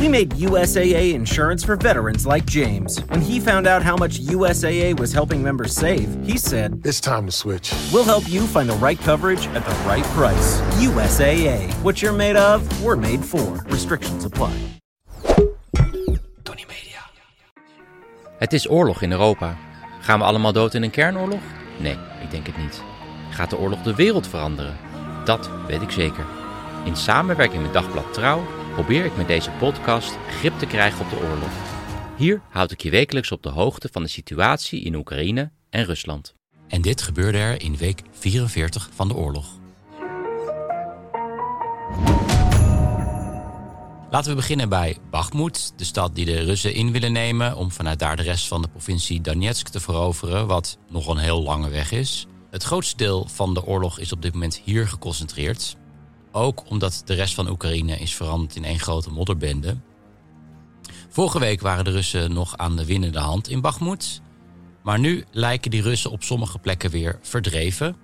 We made USAA insurance for veterans like James. When he found out how much USAA was helping members save, he said, It's time to switch. We'll help you find the right coverage at the right price. USAA. What you're made of, we're made for. Restrictions apply. Tony Media. Het is oorlog in Europa. Gaan we allemaal dood in een kernoorlog? Nee, ik denk het niet. Gaat de oorlog de wereld veranderen? Dat weet ik zeker. In samenwerking met Dagblad Trouw probeer ik met deze podcast grip te krijgen op de oorlog. Hier houd ik je wekelijks op de hoogte van de situatie in Oekraïne en Rusland. En dit gebeurde er in week 44 van de oorlog. Laten we beginnen bij Bakhmut, de stad die de Russen in willen nemen om vanuit daar de rest van de provincie Donetsk te veroveren, wat nog een heel lange weg is. Het grootste deel van de oorlog is op dit moment hier geconcentreerd. Ook omdat de rest van Oekraïne is veranderd in één grote modderbende. Vorige week waren de Russen nog aan de winnende hand in Bakhmut. Maar nu lijken die Russen op sommige plekken weer verdreven.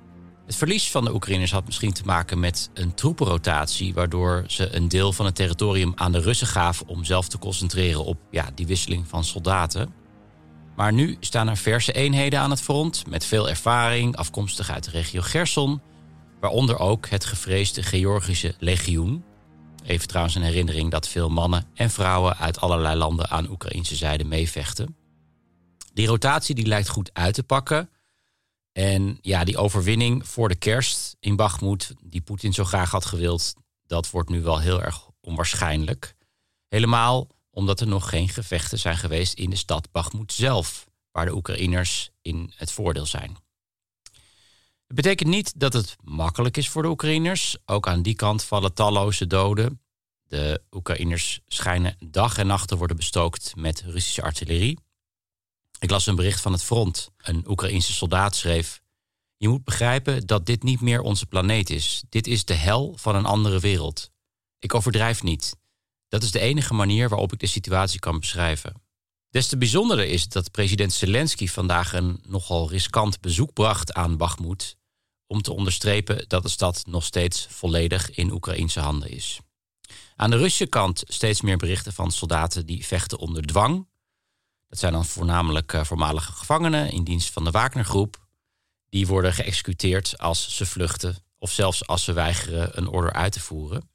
Het verlies van de Oekraïners had misschien te maken met een troepenrotatie, waardoor ze een deel van het territorium aan de Russen gaven om zelf te concentreren op ja, die wisseling van soldaten. Maar nu staan er verse eenheden aan het front met veel ervaring, afkomstig uit de regio Gerson, waaronder ook het gevreesde Georgische legioen. Even trouwens een herinnering dat veel mannen en vrouwen uit allerlei landen aan Oekraïnse zijde meevechten. Die rotatie die lijkt goed uit te pakken. En ja, die overwinning voor de kerst in Bakhmut, die Poetin zo graag had gewild, dat wordt nu wel heel erg onwaarschijnlijk. Helemaal omdat er nog geen gevechten zijn geweest in de stad Bakhmut zelf, waar de Oekraïners in het voordeel zijn. Het betekent niet dat het makkelijk is voor de Oekraïners. Ook aan die kant vallen talloze doden. De Oekraïners schijnen dag en nacht te worden bestookt met Russische artillerie. Ik las een bericht van het front. Een Oekraïense soldaat schreef: Je moet begrijpen dat dit niet meer onze planeet is. Dit is de hel van een andere wereld. Ik overdrijf niet. Dat is de enige manier waarop ik de situatie kan beschrijven. Des te bijzonderder is dat president Zelensky vandaag een nogal riskant bezoek bracht aan Bakhmut om te onderstrepen dat de stad nog steeds volledig in Oekraïnse handen is. Aan de Russische kant steeds meer berichten van soldaten die vechten onder dwang. Dat zijn dan voornamelijk eh, voormalige gevangenen in dienst van de Wagnergroep. Die worden geëxecuteerd als ze vluchten of zelfs als ze weigeren een order uit te voeren.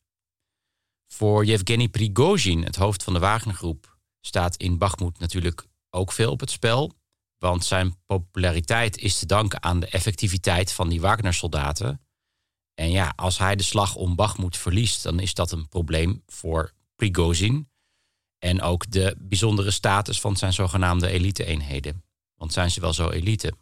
Voor Yevgeny Prigozhin, het hoofd van de Wagnergroep, staat in Bakhmut natuurlijk ook veel op het spel. Want zijn populariteit is te danken aan de effectiviteit van die Wagner-soldaten. En ja, als hij de slag om Bakhmut verliest, dan is dat een probleem voor Prigozhin. En ook de bijzondere status van zijn zogenaamde elite-eenheden. Want zijn ze wel zo elite?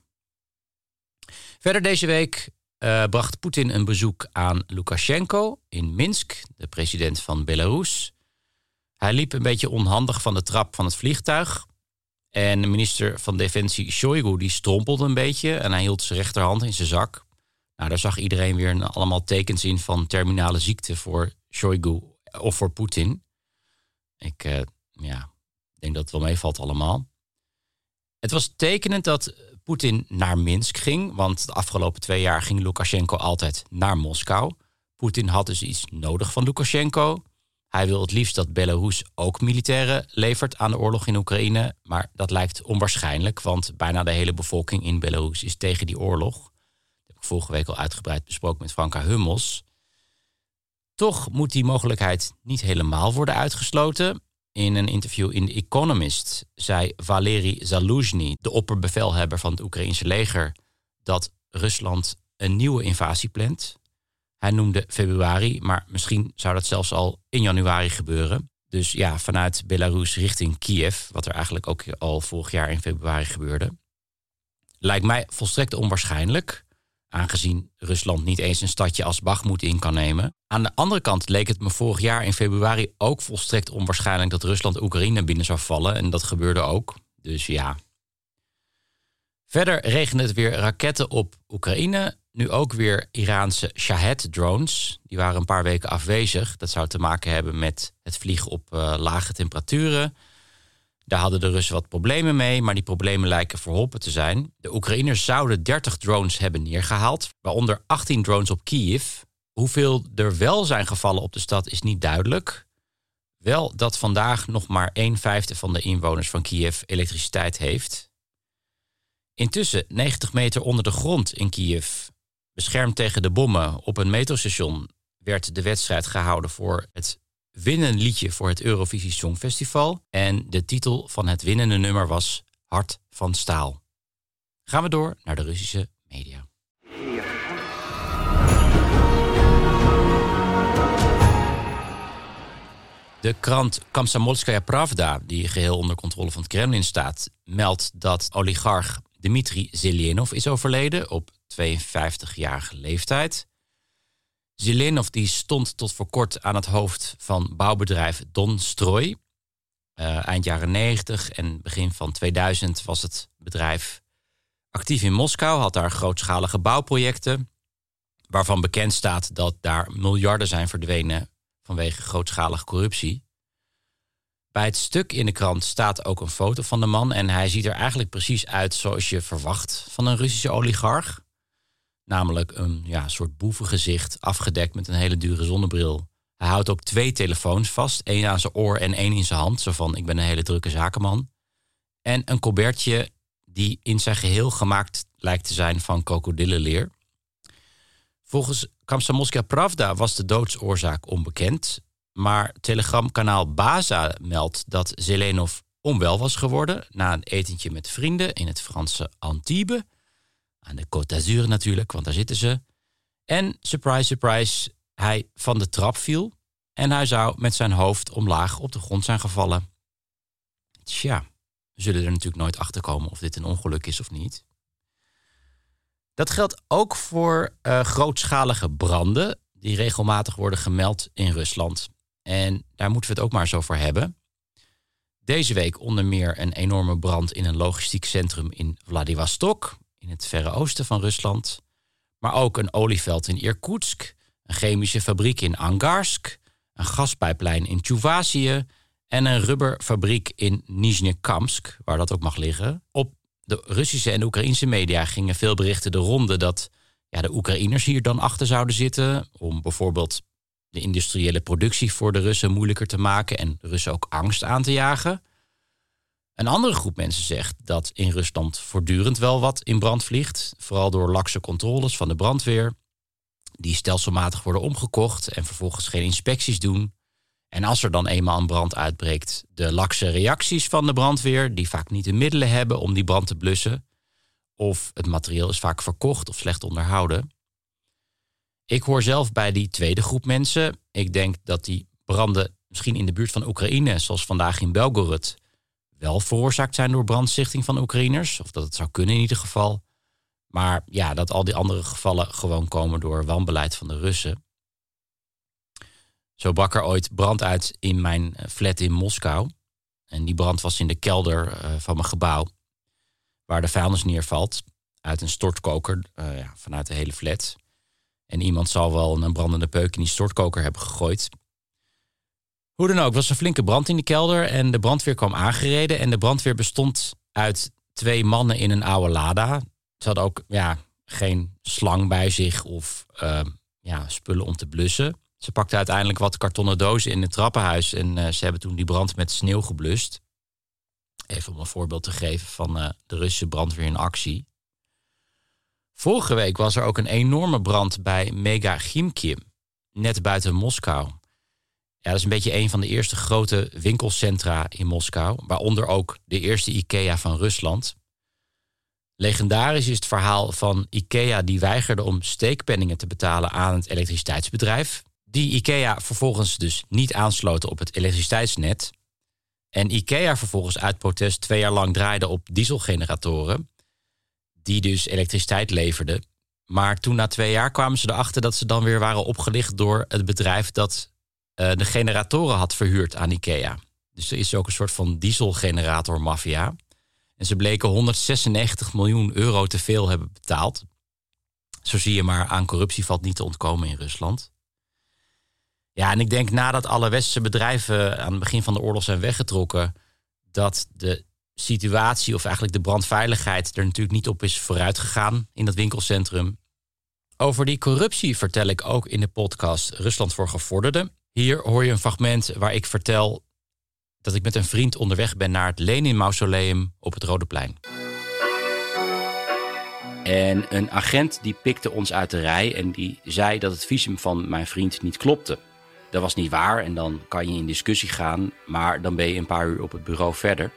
Verder deze week uh, bracht Poetin een bezoek aan Lukashenko in Minsk, de president van Belarus. Hij liep een beetje onhandig van de trap van het vliegtuig. En de minister van Defensie Shoigu die strompelde een beetje en hij hield zijn rechterhand in zijn zak. Nou, daar zag iedereen weer allemaal tekens in van terminale ziekte voor Shoigu of voor Poetin. Ik uh, ja, denk dat het wel meevalt allemaal. Het was tekenend dat Poetin naar Minsk ging, want de afgelopen twee jaar ging Lukashenko altijd naar Moskou. Poetin had dus iets nodig van Lukashenko. Hij wil het liefst dat Belarus ook militairen levert aan de oorlog in Oekraïne. Maar dat lijkt onwaarschijnlijk, want bijna de hele bevolking in Belarus is tegen die oorlog. Dat heb ik vorige week al uitgebreid besproken met Franka Hummels. Toch moet die mogelijkheid niet helemaal worden uitgesloten. In een interview in The Economist zei Valery Zaluzhny, de opperbevelhebber van het Oekraïnse leger, dat Rusland een nieuwe invasie plant. Hij noemde februari, maar misschien zou dat zelfs al in januari gebeuren. Dus ja, vanuit Belarus richting Kiev, wat er eigenlijk ook al vorig jaar in februari gebeurde. Lijkt mij volstrekt onwaarschijnlijk. aangezien Rusland niet eens een stadje als Bakhmut in kan nemen. Aan de andere kant leek het me vorig jaar in februari ook volstrekt onwaarschijnlijk dat Rusland Oekraïne binnen zou vallen. En dat gebeurde ook. Dus ja. Verder regende het weer raketten op Oekraïne. Nu ook weer Iraanse Shahed-drones. Die waren een paar weken afwezig. Dat zou te maken hebben met het vliegen op uh, lage temperaturen. Daar hadden de Russen wat problemen mee, maar die problemen lijken verholpen te zijn. De Oekraïners zouden 30 drones hebben neergehaald, waaronder 18 drones op Kiev. Hoeveel er wel zijn gevallen op de stad is niet duidelijk. Wel dat vandaag nog maar 1 vijfde van de inwoners van Kiev elektriciteit heeft. Intussen, 90 meter onder de grond in Kiev, beschermd tegen de bommen op een metrostation, werd de wedstrijd gehouden voor het winnende liedje voor het Eurovisie Songfestival. En de titel van het winnende nummer was Hart van Staal. Gaan we door naar de Russische media. De krant Kamsamolskaya Pravda, die geheel onder controle van het Kremlin staat, meldt dat oligarch Dmitri Zelenov is overleden op 52-jarige leeftijd. Zelenov die stond tot voor kort aan het hoofd van bouwbedrijf Don Stroy. Uh, eind jaren 90 en begin van 2000 was het bedrijf actief in Moskou, had daar grootschalige bouwprojecten, waarvan bekend staat dat daar miljarden zijn verdwenen vanwege grootschalige corruptie. Bij het stuk in de krant staat ook een foto van de man en hij ziet er eigenlijk precies uit zoals je verwacht van een Russische oligarch. Namelijk een ja, soort boevengezicht, afgedekt met een hele dure zonnebril. Hij houdt ook twee telefoons vast, één aan zijn oor en één in zijn hand. Zo van, ik ben een hele drukke zakenman. En een colbertje die in zijn geheel gemaakt lijkt te zijn van krokodillenleer. Volgens Kamsamolska Pravda was de doodsoorzaak onbekend. Maar telegramkanaal Baza meldt dat Zelenov onwel was geworden... na een etentje met vrienden in het Franse Antibes aan de Côte d'Azur natuurlijk, want daar zitten ze. En, surprise, surprise, hij van de trap viel en hij zou met zijn hoofd omlaag op de grond zijn gevallen. Tja, we zullen er natuurlijk nooit achter komen of dit een ongeluk is of niet. Dat geldt ook voor uh, grootschalige branden die regelmatig worden gemeld in Rusland. En daar moeten we het ook maar eens over hebben. Deze week onder meer een enorme brand in een logistiek centrum in Vladivostok in het verre oosten van Rusland, maar ook een olieveld in Irkutsk, een chemische fabriek in Angarsk, een gaspijplijn in Tjuvasië en een rubberfabriek in Nizhnekamsk, waar dat ook mag liggen. Op de Russische en Oekraïnse media gingen veel berichten de ronde dat ja, de Oekraïners hier dan achter zouden zitten om bijvoorbeeld de industriële productie voor de Russen moeilijker te maken en de Russen ook angst aan te jagen. Een andere groep mensen zegt dat in Rusland voortdurend wel wat in brand vliegt, vooral door lakse controles van de brandweer, die stelselmatig worden omgekocht en vervolgens geen inspecties doen. En als er dan eenmaal een brand uitbreekt, de lakse reacties van de brandweer, die vaak niet de middelen hebben om die brand te blussen, of het materieel is vaak verkocht of slecht onderhouden. Ik hoor zelf bij die tweede groep mensen. Ik denk dat die branden misschien in de buurt van Oekraïne, zoals vandaag in Belgorod, wel veroorzaakt zijn door brandstichting van Oekraïners. Of dat het zou kunnen in ieder geval. Maar ja, dat al die andere gevallen gewoon komen door wanbeleid van de Russen. Zo brak er ooit brand uit in mijn eh, flat in Moskou. En die brand was in de kelder eh, van mijn gebouw. Waar de vuilnis neervalt. Uit een stortkoker uh, ja, vanuit de hele flat. En iemand zal wel een brandende peuk in die stortkoker hebben gegooid. Hoe dan ook, was een flinke brand in de kelder en de brandweer kwam aangereden. En de brandweer bestond uit twee mannen in een oude Lada. Ze hadden ook ja, geen slang bij zich of uh, ja, spullen om te blussen. Ze pakten uiteindelijk wat kartonnen dozen in het trappenhuis en uh, ze hebben toen die brand met sneeuw geblust. Even om een voorbeeld te geven van uh, de Russische brandweer in actie. Vorige week was er ook een enorme brand bij Mega Gimkim, net buiten Moskou. Ja, dat is een beetje een van de eerste grote winkelcentra in Moskou, waaronder ook de eerste IKEA van Rusland. Legendarisch is het verhaal van IKEA die weigerde om steekpenningen te betalen aan het elektriciteitsbedrijf. Die IKEA vervolgens dus niet aansloten op het elektriciteitsnet. En IKEA vervolgens uit protest twee jaar lang draaide op dieselgeneratoren, die dus elektriciteit leverden, Maar toen na twee jaar kwamen ze erachter dat ze dan weer waren opgelicht door het bedrijf dat uh, de generatoren had verhuurd aan IKEA. Dus er is ook een soort van dieselgenerator-maffia. En ze bleken 196 miljoen euro te veel hebben betaald. Zo zie je maar, aan corruptie valt niet te ontkomen in Rusland. Ja, en ik denk nadat alle westerse bedrijven aan het begin van de oorlog zijn weggetrokken, dat de situatie of eigenlijk de brandveiligheid er natuurlijk niet op is vooruitgegaan in dat winkelcentrum. Over die corruptie vertel ik ook in de podcast Rusland voor Gevorderden. Hier hoor je een fragment waar ik vertel dat ik met een vriend onderweg ben naar het Lenin-mausoleum op het Rode Plein. En een agent die pikte ons uit de rij en die zei dat het visum van mijn vriend niet klopte. Dat was niet waar en dan kan je in discussie gaan, maar dan ben je een paar uur op het bureau verder.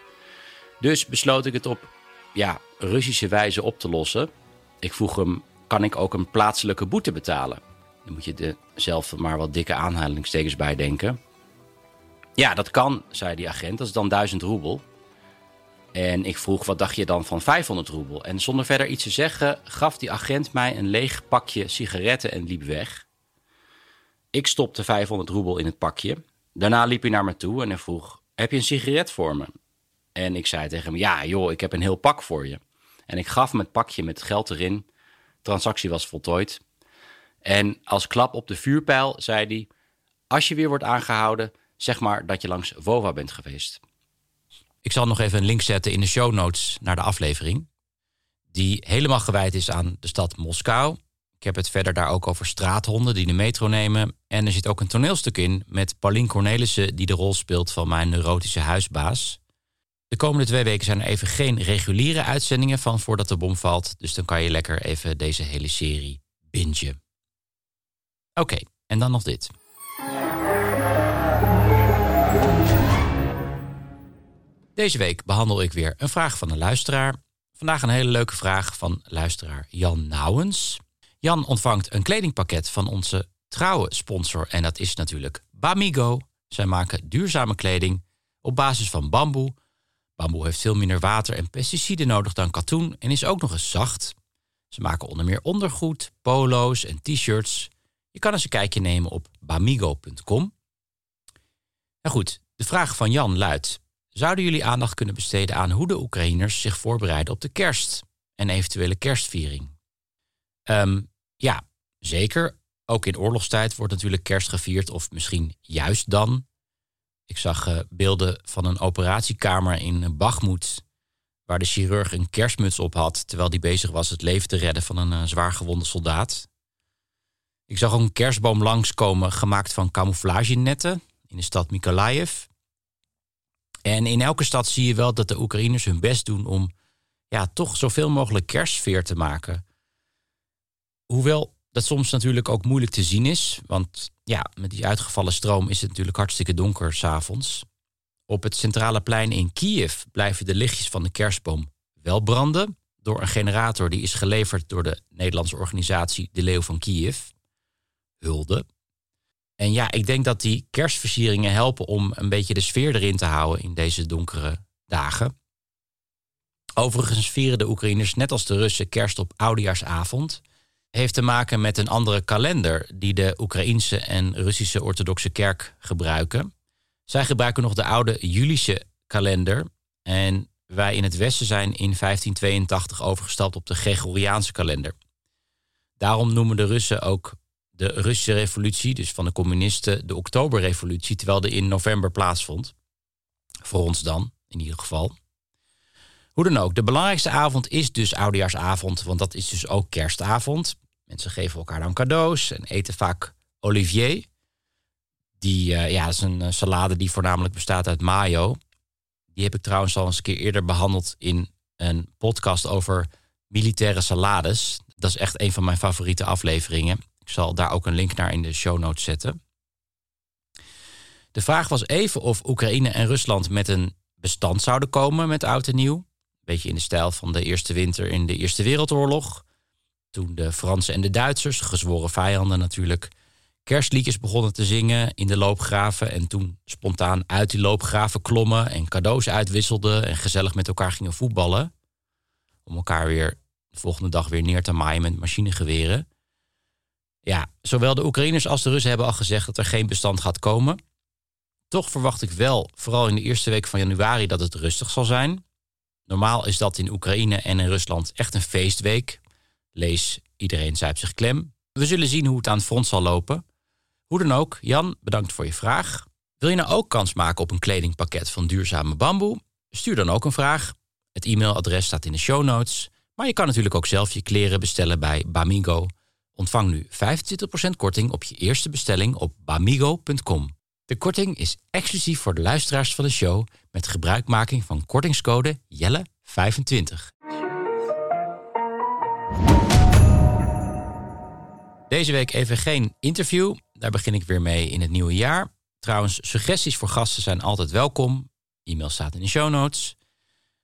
Dus besloot ik het op ja, Russische wijze op te lossen. Ik vroeg hem, kan ik ook een plaatselijke boete betalen? Dan moet je er zelf maar wat dikke aanhalingstekens bij denken. Ja, dat kan, zei die agent. Dat is dan 1000 roebel. En ik vroeg, wat dacht je dan van 500 roebel? En zonder verder iets te zeggen, gaf die agent mij een leeg pakje sigaretten en liep weg. Ik stopte 500 roebel in het pakje. Daarna liep hij naar me toe en vroeg, heb je een sigaret voor me? En ik zei tegen hem, ja joh, ik heb een heel pak voor je. En ik gaf hem het pakje met geld erin. transactie was voltooid. En als klap op de vuurpijl zei hij, als je weer wordt aangehouden, zeg maar dat je langs Vova bent geweest. Ik zal nog even een link zetten in de show notes naar de aflevering. Die helemaal gewijd is aan de stad Moskou. Ik heb het verder daar ook over straathonden die de metro nemen. En er zit ook een toneelstuk in met Pauline Cornelissen... die de rol speelt van mijn neurotische huisbaas. De komende twee weken zijn er even geen reguliere uitzendingen van voordat de bom valt. Dus dan kan je lekker even deze hele serie bingen. Oké, en dan nog dit. Deze week behandel ik weer een vraag van een luisteraar. Vandaag een hele leuke vraag van luisteraar Jan Nouwens. Jan ontvangt een kledingpakket van onze trouwe sponsor en dat is natuurlijk Bamigo. Zij maken duurzame kleding op basis van bamboe. Bamboe heeft veel minder water en pesticiden nodig dan katoen en is ook nog eens zacht. Ze maken onder meer ondergoed, polo's en t-shirts. Je kan eens een kijkje nemen op bamigo.com. Nou goed, de vraag van Jan luidt: Zouden jullie aandacht kunnen besteden aan hoe de Oekraïners zich voorbereiden op de kerst en eventuele kerstviering? Um, ja, zeker. Ook in oorlogstijd wordt natuurlijk kerst gevierd, of misschien juist dan. Ik zag uh, beelden van een operatiekamer in Bagmoed, waar de chirurg een kerstmuts op had, terwijl hij bezig was het leven te redden van een uh, zwaar gewonde soldaat. Ik zag ook een kerstboom langskomen gemaakt van camouflagenetten in de stad Mykolaiv. En in elke stad zie je wel dat de Oekraïners hun best doen om ja, toch zoveel mogelijk kerstsfeer te maken. Hoewel dat soms natuurlijk ook moeilijk te zien is. Want ja, met die uitgevallen stroom is het natuurlijk hartstikke donker s'avonds. Op het centrale plein in Kiev blijven de lichtjes van de kerstboom wel branden. Door een generator die is geleverd door de Nederlandse organisatie De Leeuw van Kiev. Hulde. En ja, ik denk dat die kerstversieringen helpen om een beetje de sfeer erin te houden in deze donkere dagen. Overigens vieren de Oekraïners net als de Russen kerst op oudejaarsavond. Heeft te maken met een andere kalender die de Oekraïense en Russische orthodoxe kerk gebruiken. Zij gebruiken nog de oude Julische kalender. En wij in het Westen zijn in 1582 overgestapt op de Gregoriaanse kalender. Daarom noemen de Russen ook de Russische revolutie, dus van de communisten, de Oktoberrevolutie, terwijl die in november plaatsvond. Voor ons dan, in ieder geval. Hoe dan ook, de belangrijkste avond is dus oudejaarsavond, want dat is dus ook kerstavond. Mensen geven elkaar dan cadeaus en eten vaak olivier. Die, uh, ja, is een eh, salade die voornamelijk bestaat uit mayo. Die heb ik trouwens al eens een keer eerder behandeld in een podcast over militaire salades. Dat is echt een van mijn favoriete afleveringen. Ik zal daar ook een link naar in de show notes zetten. De vraag was even of Oekraïne en Rusland met een bestand zouden komen met oud en nieuw. Beetje in de stijl van de Eerste Winter in de Eerste Wereldoorlog. Toen de Fransen en de Duitsers, gezworen vijanden natuurlijk, kerstliedjes begonnen te zingen in de loopgraven. En toen spontaan uit die loopgraven klommen en cadeaus uitwisselden en gezellig met elkaar gingen voetballen. Om elkaar weer De volgende dag weer neer te maaien met machinegeweren. Ja, zowel de Oekraïners als de Russen hebben al gezegd dat er geen bestand gaat komen. Toch verwacht ik wel, vooral in de eerste week van januari, dat het rustig zal zijn. Normaal is dat in Oekraïne en in Rusland echt een feestweek. Lees iedereen zuipt zich klem. We zullen zien hoe het aan het front zal lopen. Hoe dan ook, Jan, bedankt voor je vraag. Wil je nou ook kans maken op een kledingpakket van duurzame bamboe? Stuur dan ook een vraag. Het e-mailadres staat in de show notes. Maar je kan natuurlijk ook zelf je kleren bestellen bij Bamigo. Ontvang nu 25% korting op je eerste bestelling op bamigo.com. De korting is exclusief voor de luisteraars van de show met gebruikmaking van kortingscode Jelle25. Deze week even geen interview. Daar begin ik weer mee in het nieuwe jaar. Trouwens, suggesties voor gasten zijn altijd welkom. E-mail staat in de show notes.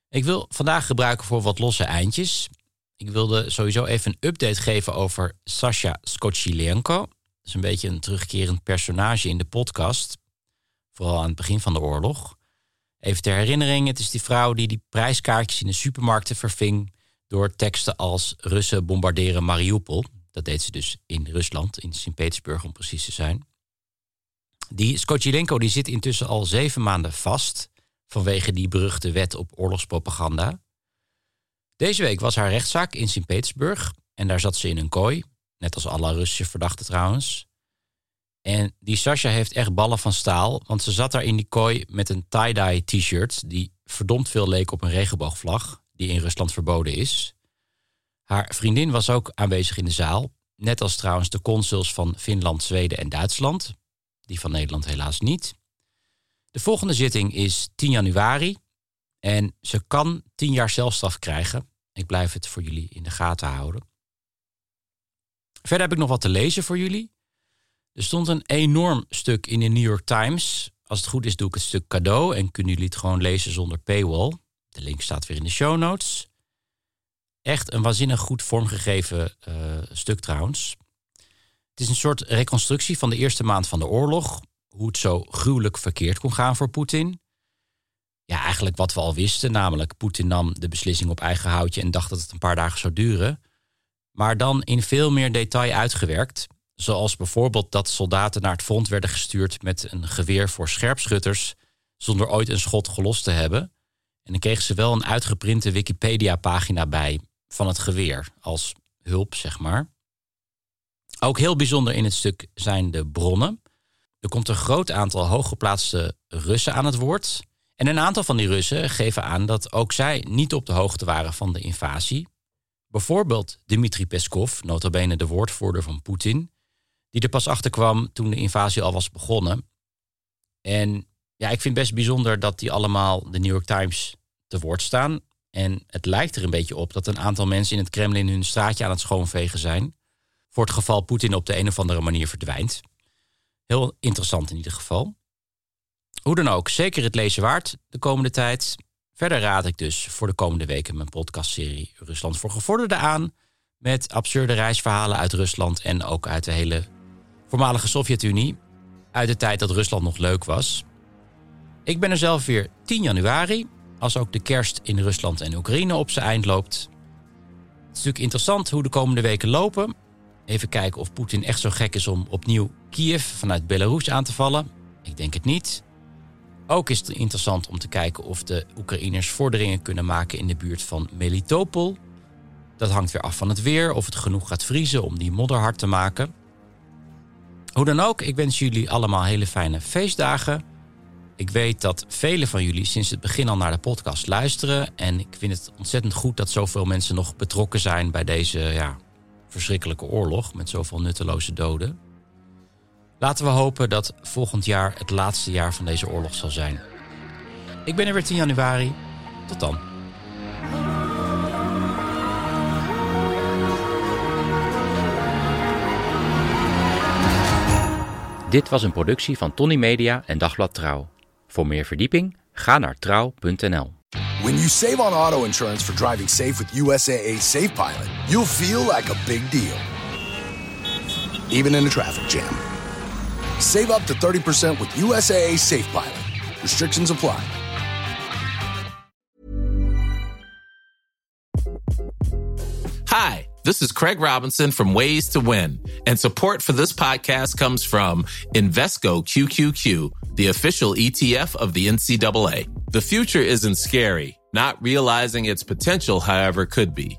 Ik wil vandaag gebruiken voor wat losse eindjes. Ik wilde sowieso even een update geven over Sasha Skochilenko. Is een beetje een terugkerend personage in de podcast. Vooral aan het begin van de oorlog. Even ter herinnering, het is die vrouw die die prijskaartjes in de supermarkten verving... door teksten als Russen bombarderen Mariupol. Dat deed ze dus in Rusland, in Sint-Petersburg om precies te zijn. Die Skochilenko die zit intussen al zeven maanden vast... vanwege die beruchte wet op oorlogspropaganda... Deze week was haar rechtszaak in Sint-Petersburg en daar zat ze in een kooi, net als alle Russische verdachten trouwens. En die Sasha heeft echt ballen van staal, want ze zat daar in die kooi met een tie-dye t-shirt die verdomd veel leek op een regenboogvlag, die in Rusland verboden is. Haar vriendin was ook aanwezig in de zaal, net als trouwens de consuls van Finland, Zweden en Duitsland, die van Nederland helaas niet. De volgende zitting is 10 januari en ze kan 10 jaar celstraf krijgen. Ik blijf het voor jullie in de gaten houden. Verder heb ik nog wat te lezen voor jullie. Er stond een enorm stuk in de New York Times. Als het goed is, doe ik het stuk cadeau en kunnen jullie het gewoon lezen zonder paywall. De link staat weer in de show notes. Echt een waanzinnig goed vormgegeven uh, stuk trouwens. Het is een soort reconstructie van de eerste maand van de oorlog. Hoe het zo gruwelijk verkeerd kon gaan voor Poetin. Ja, eigenlijk wat we al wisten, namelijk Poetin nam de beslissing op eigen houtje en dacht dat het een paar dagen zou duren. Maar dan in veel meer detail uitgewerkt. Zoals bijvoorbeeld dat soldaten naar het front werden gestuurd met een geweer voor scherpschutters, zonder ooit een schot gelost te hebben. En dan kregen ze wel een uitgeprinte Wikipedia-pagina bij van het geweer, als hulp, zeg maar. Ook heel bijzonder in het stuk zijn de bronnen. Er komt een groot aantal hooggeplaatste Russen aan het woord. En een aantal van die Russen geven aan dat ook zij niet op de hoogte waren van de invasie. Bijvoorbeeld Dmitri Peskov, notabene de woordvoerder van Poetin, die er pas achter kwam toen de invasie al was begonnen. En ja, ik vind het best bijzonder dat die allemaal de New York Times te woord staan. En het lijkt er een beetje op dat een aantal mensen in het Kremlin hun straatje aan het schoonvegen zijn. Voor het geval Poetin op de een of andere manier verdwijnt. Heel interessant in ieder geval. Hoe dan ook, zeker het lezen waard de komende tijd. Verder raad ik dus voor de komende weken mijn podcastserie Rusland voor Gevorderden aan. Met absurde reisverhalen uit Rusland en ook uit de hele voormalige Sovjet-Unie. Uit de tijd dat Rusland nog leuk was. Ik ben er zelf weer 10 januari, als ook de kerst in Rusland en Oekraïne op zijn eind loopt. Het is natuurlijk interessant hoe de komende weken lopen. Even kijken of Poetin echt zo gek is om opnieuw Kiev vanuit Belarus aan te vallen. Ik denk het niet. Ook is het interessant om te kijken of de Oekraïners vorderingen kunnen maken in de buurt van Melitopol. Dat hangt weer af van het weer, of het genoeg gaat vriezen om die modder hard te maken. Hoe dan ook, ik wens jullie allemaal hele fijne feestdagen. Ik weet dat velen van jullie sinds het begin al naar de podcast luisteren. En ik vind het ontzettend goed dat zoveel mensen nog betrokken zijn bij deze ja, verschrikkelijke oorlog met zoveel nutteloze doden. Laten we hopen dat volgend jaar het laatste jaar van deze oorlog zal zijn. Ik ben er weer 10 januari. Tot dan. Dit was een productie van Tony Media en Dagblad Trouw. Voor meer verdieping ga naar trouw.nl. When you save on auto insurance for driving safe with USAA Safe Pilot, you'll feel like a big deal. Even in a traffic jam. Save up to 30% with USAA Safe Pilot. Restrictions apply. Hi, this is Craig Robinson from Ways to Win, and support for this podcast comes from Invesco QQQ, the official ETF of the NCAA. The future isn't scary. Not realizing its potential, however, could be.